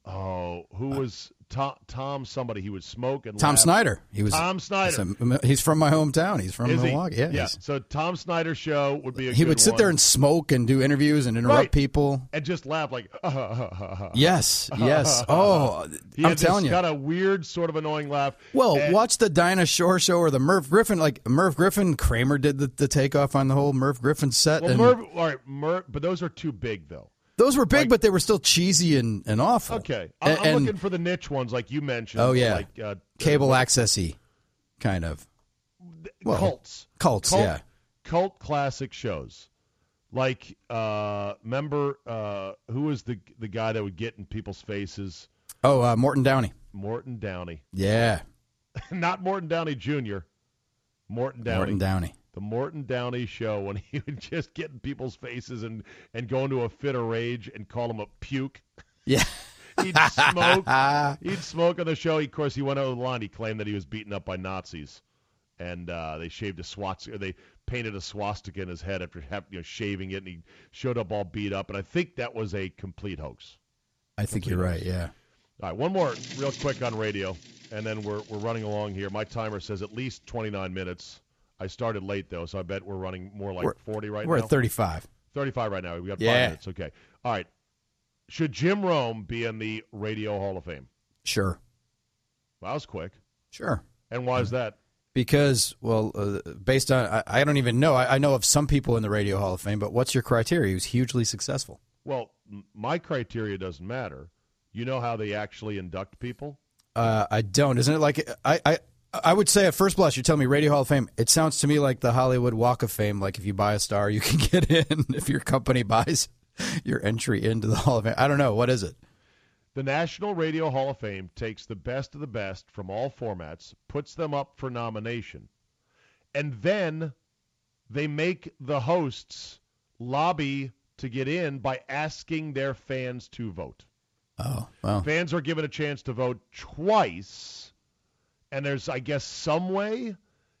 oh, who was Tom Tom somebody he would smoke and Tom laugh. Snyder. He was Tom Snyder. He's, a- he's from my hometown. He's from Is he? Milwaukee. Yeah. yeah. So Tom Snyder show would be a He would sit one. there and smoke and do interviews and interrupt Right. people. and just laugh like <laughs> uh, uh, uh, Yes, yes. <laughs> Oh, He I'm telling you. kind of weird, sort of annoying laugh. Well, And- watch the Dinah Shore show or the Merv Griffin. Like Merv Griffin, Kramer did the, the takeoff on the whole Merv Griffin set. Well, and Merv, all right, Merv, but those are too big, though. Those were big, like- but they were still cheesy and, and awful. Okay, I'm, And- looking for the niche ones, like you mentioned. Oh, yeah. like uh, cable accessy, kind of. well, cults, cults, cult, yeah. cult classic shows. Like, uh, remember uh, who was the the guy that would get in people's faces? Oh, uh, Morton Downey. Morton Downey, Yeah, <laughs> not Morton Downey Jr. Morton Downey. Morton Downey. The Morton Downey show when <laughs> he would just get in people's faces and, and go into a fit of rage and call them a puke. Yeah. <laughs> He'd smoke. <laughs> he'd smoke on the show. He, Of course, he went over the line. He claimed that he was beaten up by Nazis, and uh, they shaved a swastika. They painted a swastika in his head after have, you know, shaving it, and he showed up all beat up. And I think that was a complete hoax. I think you're right. Yeah. All right, one more real quick on radio, and then we're we're running along here. My timer says at least 29 minutes. I started late though, so I bet we're running more like We're- 40 right now. We're at 35. 35 right now. We got five minutes. Okay. All right. Should Jim Rome be in the Radio Hall of Fame? Sure. Well, that was quick. Sure. And why is that? Because, well, uh, based on, I, I don't even know. I, I know of some people in the Radio Hall of Fame, but what's your criteria? He was hugely successful. Well, m- my criteria doesn't matter. You know how they actually induct people? Uh, I don't. Isn't it like I, I I would say at first blush, you tell me Radio Hall of Fame. It sounds to me like the Hollywood Walk of Fame. Like if you buy a star, you can <laughs> get in. If your company buys your entry into the Hall of Fame, I don't know what is it. The National Radio Hall of Fame takes the best of the best from all formats, puts them up for nomination, and then they make the hosts lobby to get in by asking their fans to vote. Oh, well, Fans are given a chance to vote twice, and there's, I guess, some way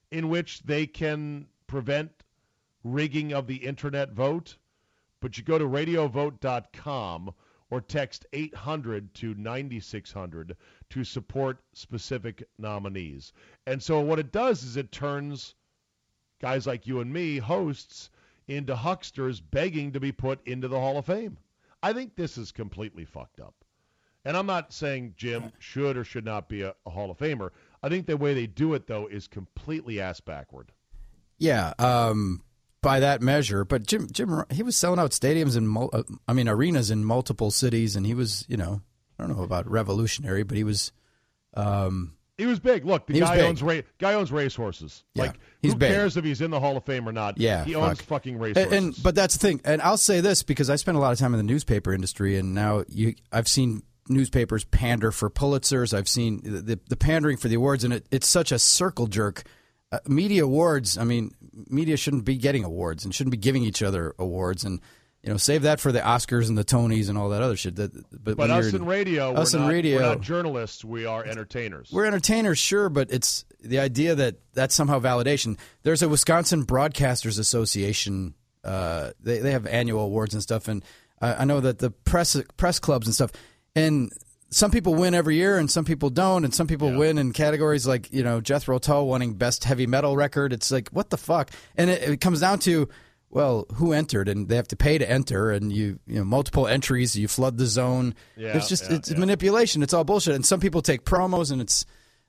in which they can prevent rigging of the internet vote. But you go to radiovote.com or text 800 to 9600 to support specific nominees. And so what it does is it turns guys like you and me, hosts, into hucksters begging to be put into the Hall of Fame. I think this is completely fucked up. And I'm not saying Jim should or should not be a, a Hall of Famer. I think the way they do it, though, is completely ass backward. yeah. Um, by that measure, but Jim Jim he was selling out stadiums mul- uh, I mean arenas in multiple cities, and he was you know I don't know about revolutionary, but he was. Um, He was big. Look, the guy owns ra- guy owns racehorses. Yeah, like, he's who big. cares if he's in the Hall of Fame or not? Yeah, he owns fuck. fucking And, racehorses. and but that's the thing, and I'll say this because I spent a lot of time in the newspaper industry, and now you, I've seen newspapers pander for Pulitzers. I've seen the, the, the pandering for the awards, and it, it's such a circle jerk. Uh, media awards. I mean, media shouldn't be getting awards and shouldn't be giving each other awards, and you know, save that for the Oscars and the Tonys and all that other shit. That, but but us in radio, us we're, in not, radio, we're not journalists. We are entertainers. we're entertainers, sure, but it's the idea that that's somehow validation. There's a Wisconsin Broadcasters Association. Uh, they they have annual awards and stuff, and I, I know that the press press clubs and stuff, and some people win every year, and some people don't, and some people win in categories like you know Jethro Tull winning best heavy metal record. It's like what the fuck, and it, it comes down to well, who entered, and they have to pay to enter, and you you know multiple entries, you flood the zone. Yeah, it's just yeah, it's yeah. manipulation. It's all bullshit. And some people take promos, and it's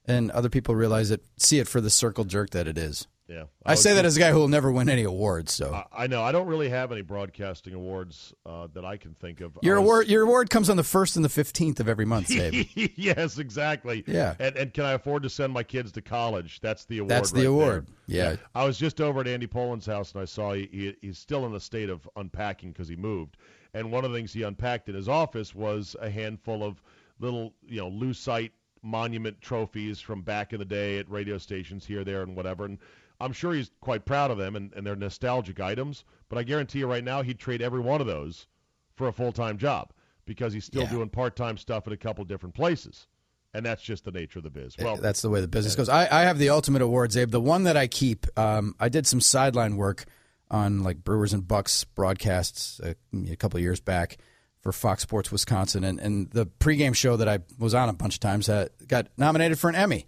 and other people realize it, see it for the circle jerk that it is. Yeah, I, was say that as a guy who will never win any awards. So I- I know. I don't really have any broadcasting awards uh, that I can think of. your was- award your award comes on the first and the fifteenth of every month, Abe. <laughs> yes, exactly. Yeah. And, and can I afford to send my kids to college? That's the award. That's the right award. there. Yeah. I was just over at Andy Poland's house and I saw he, he he's still in a state of unpacking because he moved. And one of the things he unpacked in his office was a handful of little, you know, lucite monument trophies from back in the day at radio stations here, there, and whatever. And I'm sure he's quite proud of them and, and they're nostalgic items. But I guarantee you right now he'd trade every one of those for a full time job because he's still Yeah. doing part time stuff at a couple different places. And that's just the nature of the biz. Well, that's the way the business goes. I, I have the ultimate awards, Abe. The one that I keep. Um, I did some sideline work on like Brewers and Bucks broadcasts a, a couple of years back for Fox Sports Wisconsin, and, and the pregame show that I was on a bunch of times uh, got nominated for an Emmy,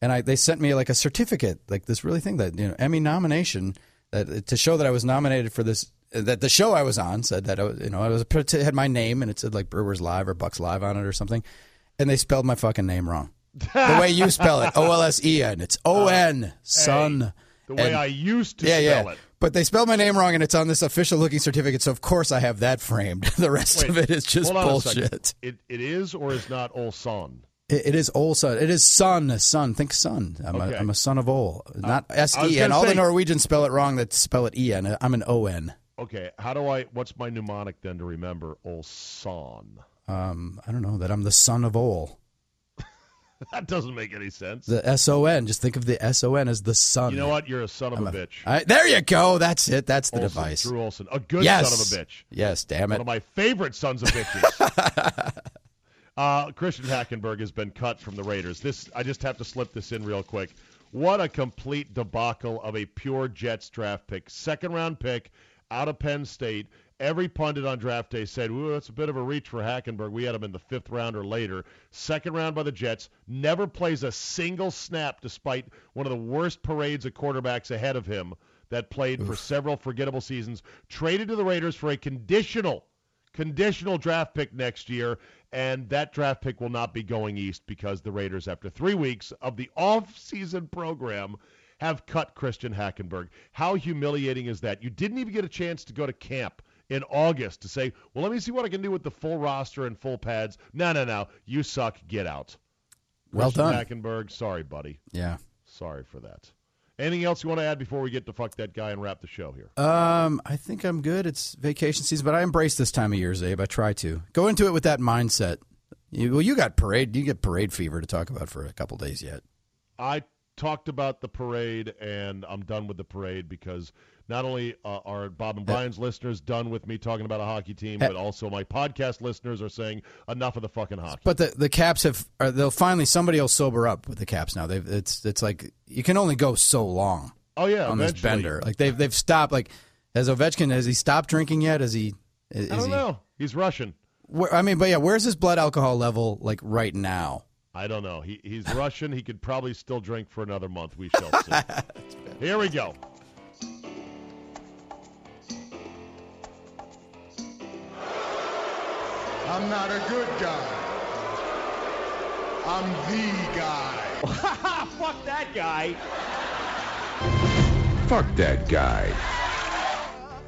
and I they sent me like a certificate, like this really thing that you know Emmy nomination that to show that I was nominated for this. That the show I was on said that I was, you know I was it had my name and it said like Brewers Live or Bucks Live on it or something, and they spelled my fucking name wrong. the way you spell it, O L S E N. It's O N, oh, son. the way And- I used to yeah, spell yeah. it. But they spelled my name wrong, and it's on this official looking certificate. So of course I have that framed. <laughs> The rest Wait, of it is just hold on a second. bullshit. It, it is or is not Olson? It, is Ol son. It is son. Son. Think son. I'm, Okay. a, I'm a son of Ol, not S E N. All the Norwegians spell it wrong. That spell it E N. I'm an O N. Okay, how do I? What's my mnemonic then to remember Olson? Um, I don't know that I'm the son of Ol. <laughs> That doesn't make any sense. The S O N. Just think of the S O N as the son. you know what? You're a son of a a- bitch. I- there you go. That's it. That's the Olson, device. Drew Olson, a good yes. son of a bitch. Yes. Damn it. One of my favorite sons of bitches. <laughs> uh, Christian Hackenberg has been cut from the Raiders. This I just have to slip this in real quick. What a complete debacle of a pure Jets draft pick. Second round pick out of Penn State. Every pundit on draft day said, Ooh, that's a bit of a reach for Hackenberg. We had him in the fifth round or later. Second round by the Jets. Never plays a single snap despite one of the worst parades of quarterbacks ahead of him that played for several forgettable seasons. Traded to the Raiders for a conditional conditional draft pick next year, and that draft pick will not be going east because the Raiders, after three weeks of the off-season program, have cut Christian Hackenberg. How humiliating is that? You didn't even get a chance to go to camp in August to say, well, let me see what I can do with the full roster and full pads. No, no, no. You suck. Get out. Well Christian done. Hackenberg, sorry, buddy. Yeah. Sorry for that. Anything else you want to add before we get to fuck that guy and wrap the show here? Um, I think I'm good. It's vacation season, but I embrace this time of year, Zabe. I try to go into it with that mindset. You, well, you got parade. You get parade fever to talk about for a couple days yet. I talked about the parade, and I'm done with the parade because not only uh, are Bob and Brian's listeners done with me talking about a hockey team, but also my podcast listeners are saying enough of the fucking hockey. But the the Caps have. Or they'll finally somebody will sober up with the Caps now. They've it's it's like you can only go so long oh yeah, on this bender. Like they've they've stopped. Like has Ovechkin has he stopped drinking yet? Has he? Is I don't he, know. He's Russian. Where, I mean, but yeah, where's his blood alcohol level like right now? I don't know. He, he's Russian. He could probably still drink for another month. We shall see. <laughs> Here we go. I'm not a good guy. I'm the guy. <laughs> Fuck that guy. Fuck that guy.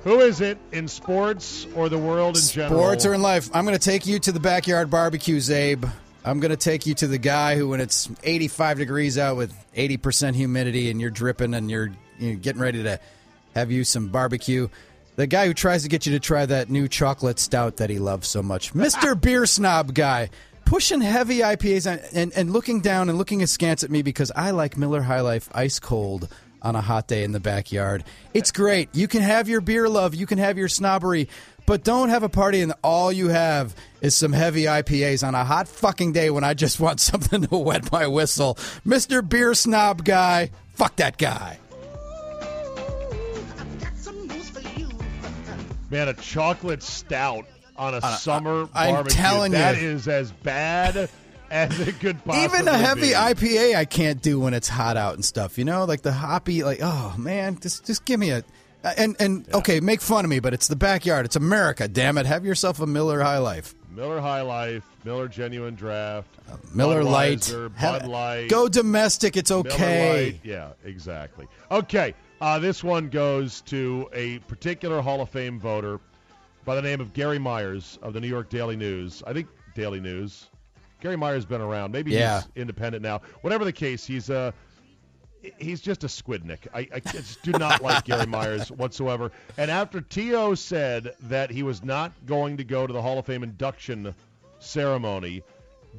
Who is it in sports or the world in general? Sports or in life. I'm going to take you to the backyard barbecue, Zabe. I'm going to take you to the guy who, when it's 85 degrees out with 80% humidity and you're dripping and you're, you're getting ready to have you some barbecue, the guy who tries to get you to try that new chocolate stout that he loves so much, <laughs> Mr. Beer Snob Guy. Pushing heavy IPAs on, and, and looking down and looking askance at me because I like Miller High Life ice cold on a hot day in the backyard. It's great. You can have your beer love, you can have your snobbery, but don't have a party and all you have is some heavy IPAs on a hot fucking day when I just want <laughs> something to wet my whistle. Mr. Beer Snob Guy, fuck that guy. Man, a chocolate stout on a summer I'm barbecue. telling that you. is as bad as it could possibly Even a heavy be. IPA I can't do when it's hot out and stuff. You know, like the hoppy, like oh man, just just give me a And and okay, make fun of me, but it's the backyard. It's America. Damn it! Have yourself a Miller High Life. Miller High Life, Miller Genuine Draft, Miller Lite. Bud Light. Go domestic. It's okay. Yeah, exactly. Okay, uh, this one goes to a particular Hall of Fame voter by the name of Gary Myers of the New York Daily News. I think Daily News. Gary Myers been around. Maybe Yeah. he's independent now. Whatever the case, he's uh, he's just a squidnick. I, I just do not <laughs> like Gary Myers whatsoever. And after T.O. said that he was not going to go to the Hall of Fame induction ceremony,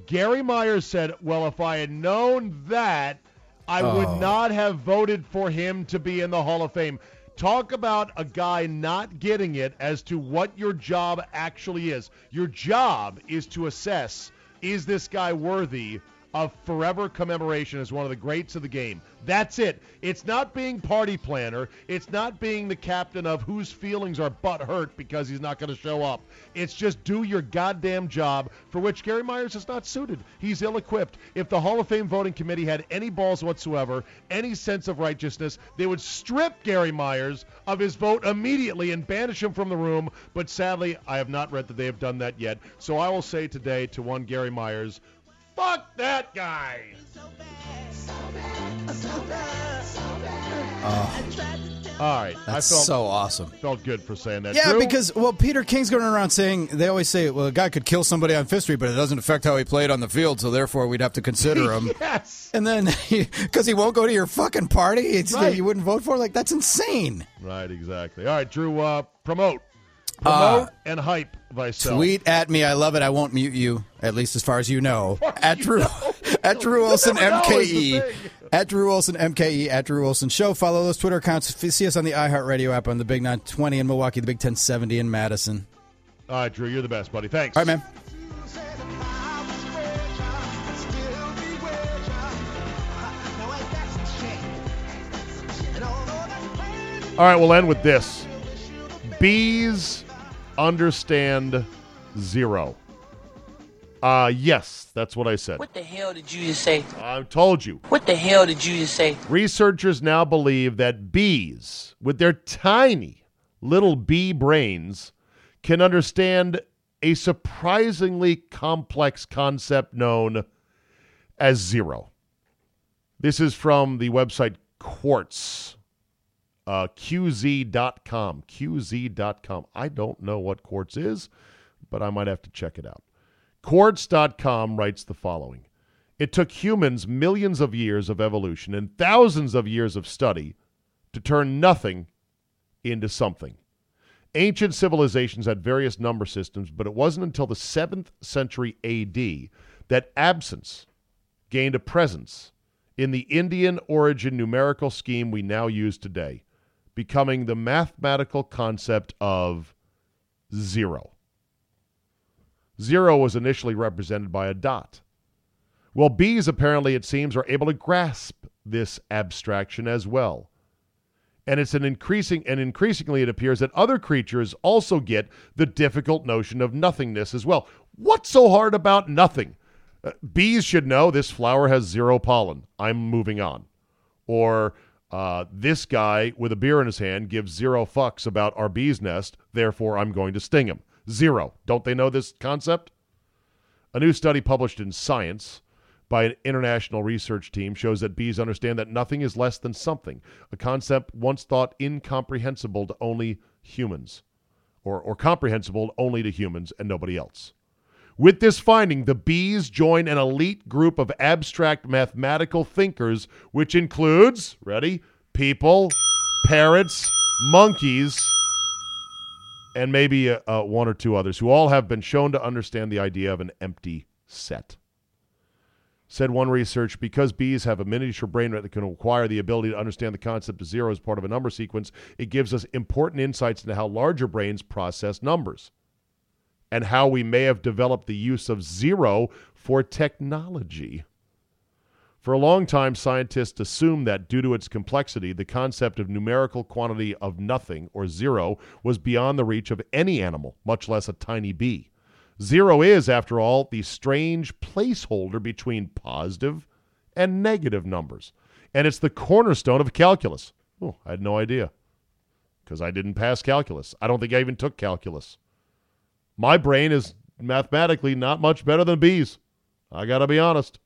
Gary Myers said, Well, if I had known that, I Oh. would not have voted for him to be in the Hall of Fame. Talk about a guy not getting it as to what your job actually is. Your job is to assess is this guy worthy of forever commemoration as one of the greats of the game. That's it. It's not being party planner. It's not being the captain of whose feelings are butt hurt because he's not going to show up. It's just do your goddamn job for which Gary Myers is not suited. He's ill equipped. If the Hall of Fame voting committee had any balls whatsoever, any sense of righteousness, they would strip Gary Myers of his vote immediately and banish him from the room. But sadly, I have not read that they have done that yet. So I will say today to one Gary Myers, fuck that guy. All right. That's felt, so awesome. felt good for saying that. Yeah, Drew? because well, Peter King's going around saying they always say, well, a guy could kill somebody on Fifth Street, but it doesn't affect how he played on the field, so therefore we'd have to consider him. <laughs> yes. And then because he won't go to your fucking party, it's Right. you wouldn't vote for. Like that's insane. Right, exactly. All right, Drew, uh, promote. Promote and hype thyself. Tweet at me. I love it. I won't mute you, at least as far as you know. <laughs> At Drew, <laughs> at Drew Olson never know is the MKE. At Drew Olson MKE. At Drew Olson Show. Follow those Twitter accounts. See us on the iHeartRadio app on the Big 920 in Milwaukee, the Big 1070 in Madison. All right, Drew, you're the best, buddy. Thanks. All right, man. All right, we'll end with this. Bees understand zero. Uh, yes, that's what I said. What the hell did you just say? I told you. What the hell did you just say? Researchers now believe that bees, with their tiny little bee brains, can understand a surprisingly complex concept known as zero. This is from the website Quartz, uh, QZ.com. QZ.com. I don't know what Quartz is, but I might have to check it out. Quartz.com writes the following It took humans millions of years of evolution and thousands of years of study to turn nothing into something. Ancient civilizations had various number systems, but it wasn't until the 7th century AD that absence gained a presence in the Indian origin numerical scheme we now use today, becoming the mathematical concept of zero. Zero was initially represented by a dot. Well, bees apparently, it seems, are able to grasp this abstraction as well. And it's an increasing and increasingly it appears that other creatures also get the difficult notion of nothingness as well. What's so hard about nothing? Uh, bees should know this flower has zero pollen. I'm moving on. Or uh, this guy with a beer in his hand gives zero fucks about our bee's nest, therefore I'm going to sting him. Zero. Don't they know this concept? A new study published in Science by an international research team shows that bees understand that nothing is less than something, a concept once thought incomprehensible to only humans, or, or comprehensible only to humans and nobody else. With this finding, the bees join an elite group of abstract mathematical thinkers, which includes, ready, people, parrots, monkeys, and maybe uh, uh, one or two others, who all have been shown to understand the idea of an empty set. Said one research, because bees have a miniature brain that can acquire the ability to understand the concept of zero as part of a number sequence, it gives us important insights into how larger brains process numbers and how we may have developed the use of zero for technology. For a long time, scientists assumed that due to its complexity, the concept of numerical quantity of nothing or zero was beyond the reach of any animal, much less a tiny bee. Zero is, after all, the strange placeholder between positive and negative numbers, and it's the cornerstone of calculus. Oh, I had no idea. because I didn't pass calculus. I don't think I even took calculus. My brain is mathematically not much better than bees. I got to be honest.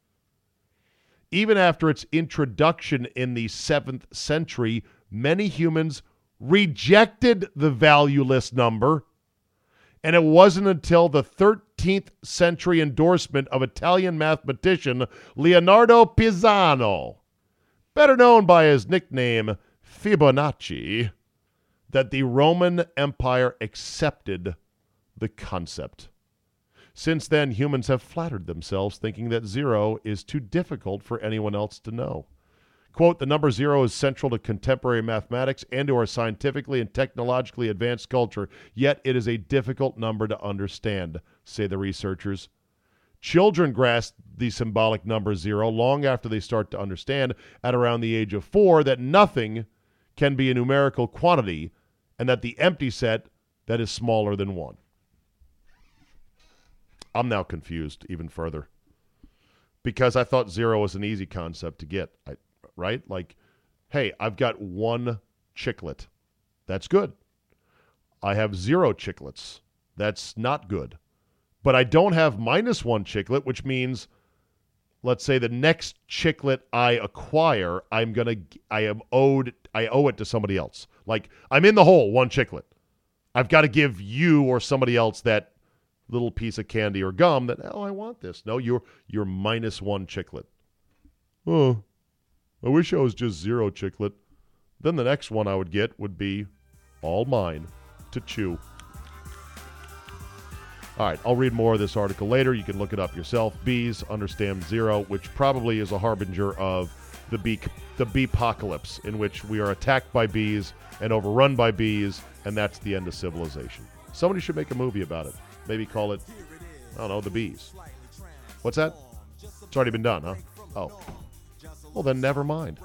Even after its introduction in the 7th century, many humans rejected the valueless number. And it wasn't until the 13th century endorsement of Italian mathematician Leonardo Pisano, better known by his nickname Fibonacci, that the Roman Empire accepted the concept. Since then, humans have flattered themselves thinking that zero is too difficult for anyone else to know. Quote, the number zero is central to contemporary mathematics and to our scientifically and technologically advanced culture, yet it is a difficult number to understand, say the researchers. Children grasp the symbolic number zero long after they start to understand, at around the age of four, that nothing can be a numerical quantity and that the empty set that is smaller than one. I'm now confused even further because I thought zero was an easy concept to get, I, right? Like, hey, I've got one chiclet. That's good. I have zero chiclets. That's not good. But I don't have minus one chiclet, which means, let's say the next chiclet I acquire, I'm gonna, I am owed, I owe it to somebody else. Like I'm in the hole, one chiclet. I've got to give you or somebody else that little piece of candy or gum that oh I want this. No, you're you're minus one chiclet. Oh, I wish I was just zero chiclet. Then the next one I would get would be all mine to chew. All right, I'll read more of this article later. You can look it up yourself. Bees understand zero, which probably is a harbinger of the bee the bee apocalypse, in which we are attacked by bees and overrun by bees, and that's the end of civilization. Somebody should make a movie about it. Maybe call it, I don't know, The Bees. What's that? It's already been done, huh? Oh. Well, then never mind.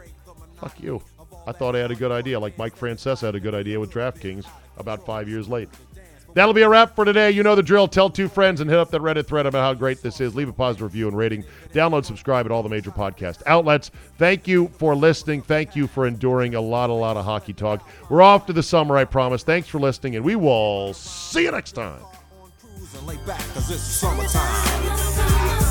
Fuck you. I thought I had a good idea, like Mike Francesa had a good idea with DraftKings about five years late. That'll be a wrap for today. You know the drill. Tell two friends and hit up that Reddit thread about how great this is. Leave a positive review and rating. Download, subscribe at all the major podcast outlets. Thank you for listening. Thank you for enduring a lot, a lot of hockey talk. We're off to the summer, I promise. Thanks for listening, and we will see you next time and lay back, cause it's summertime.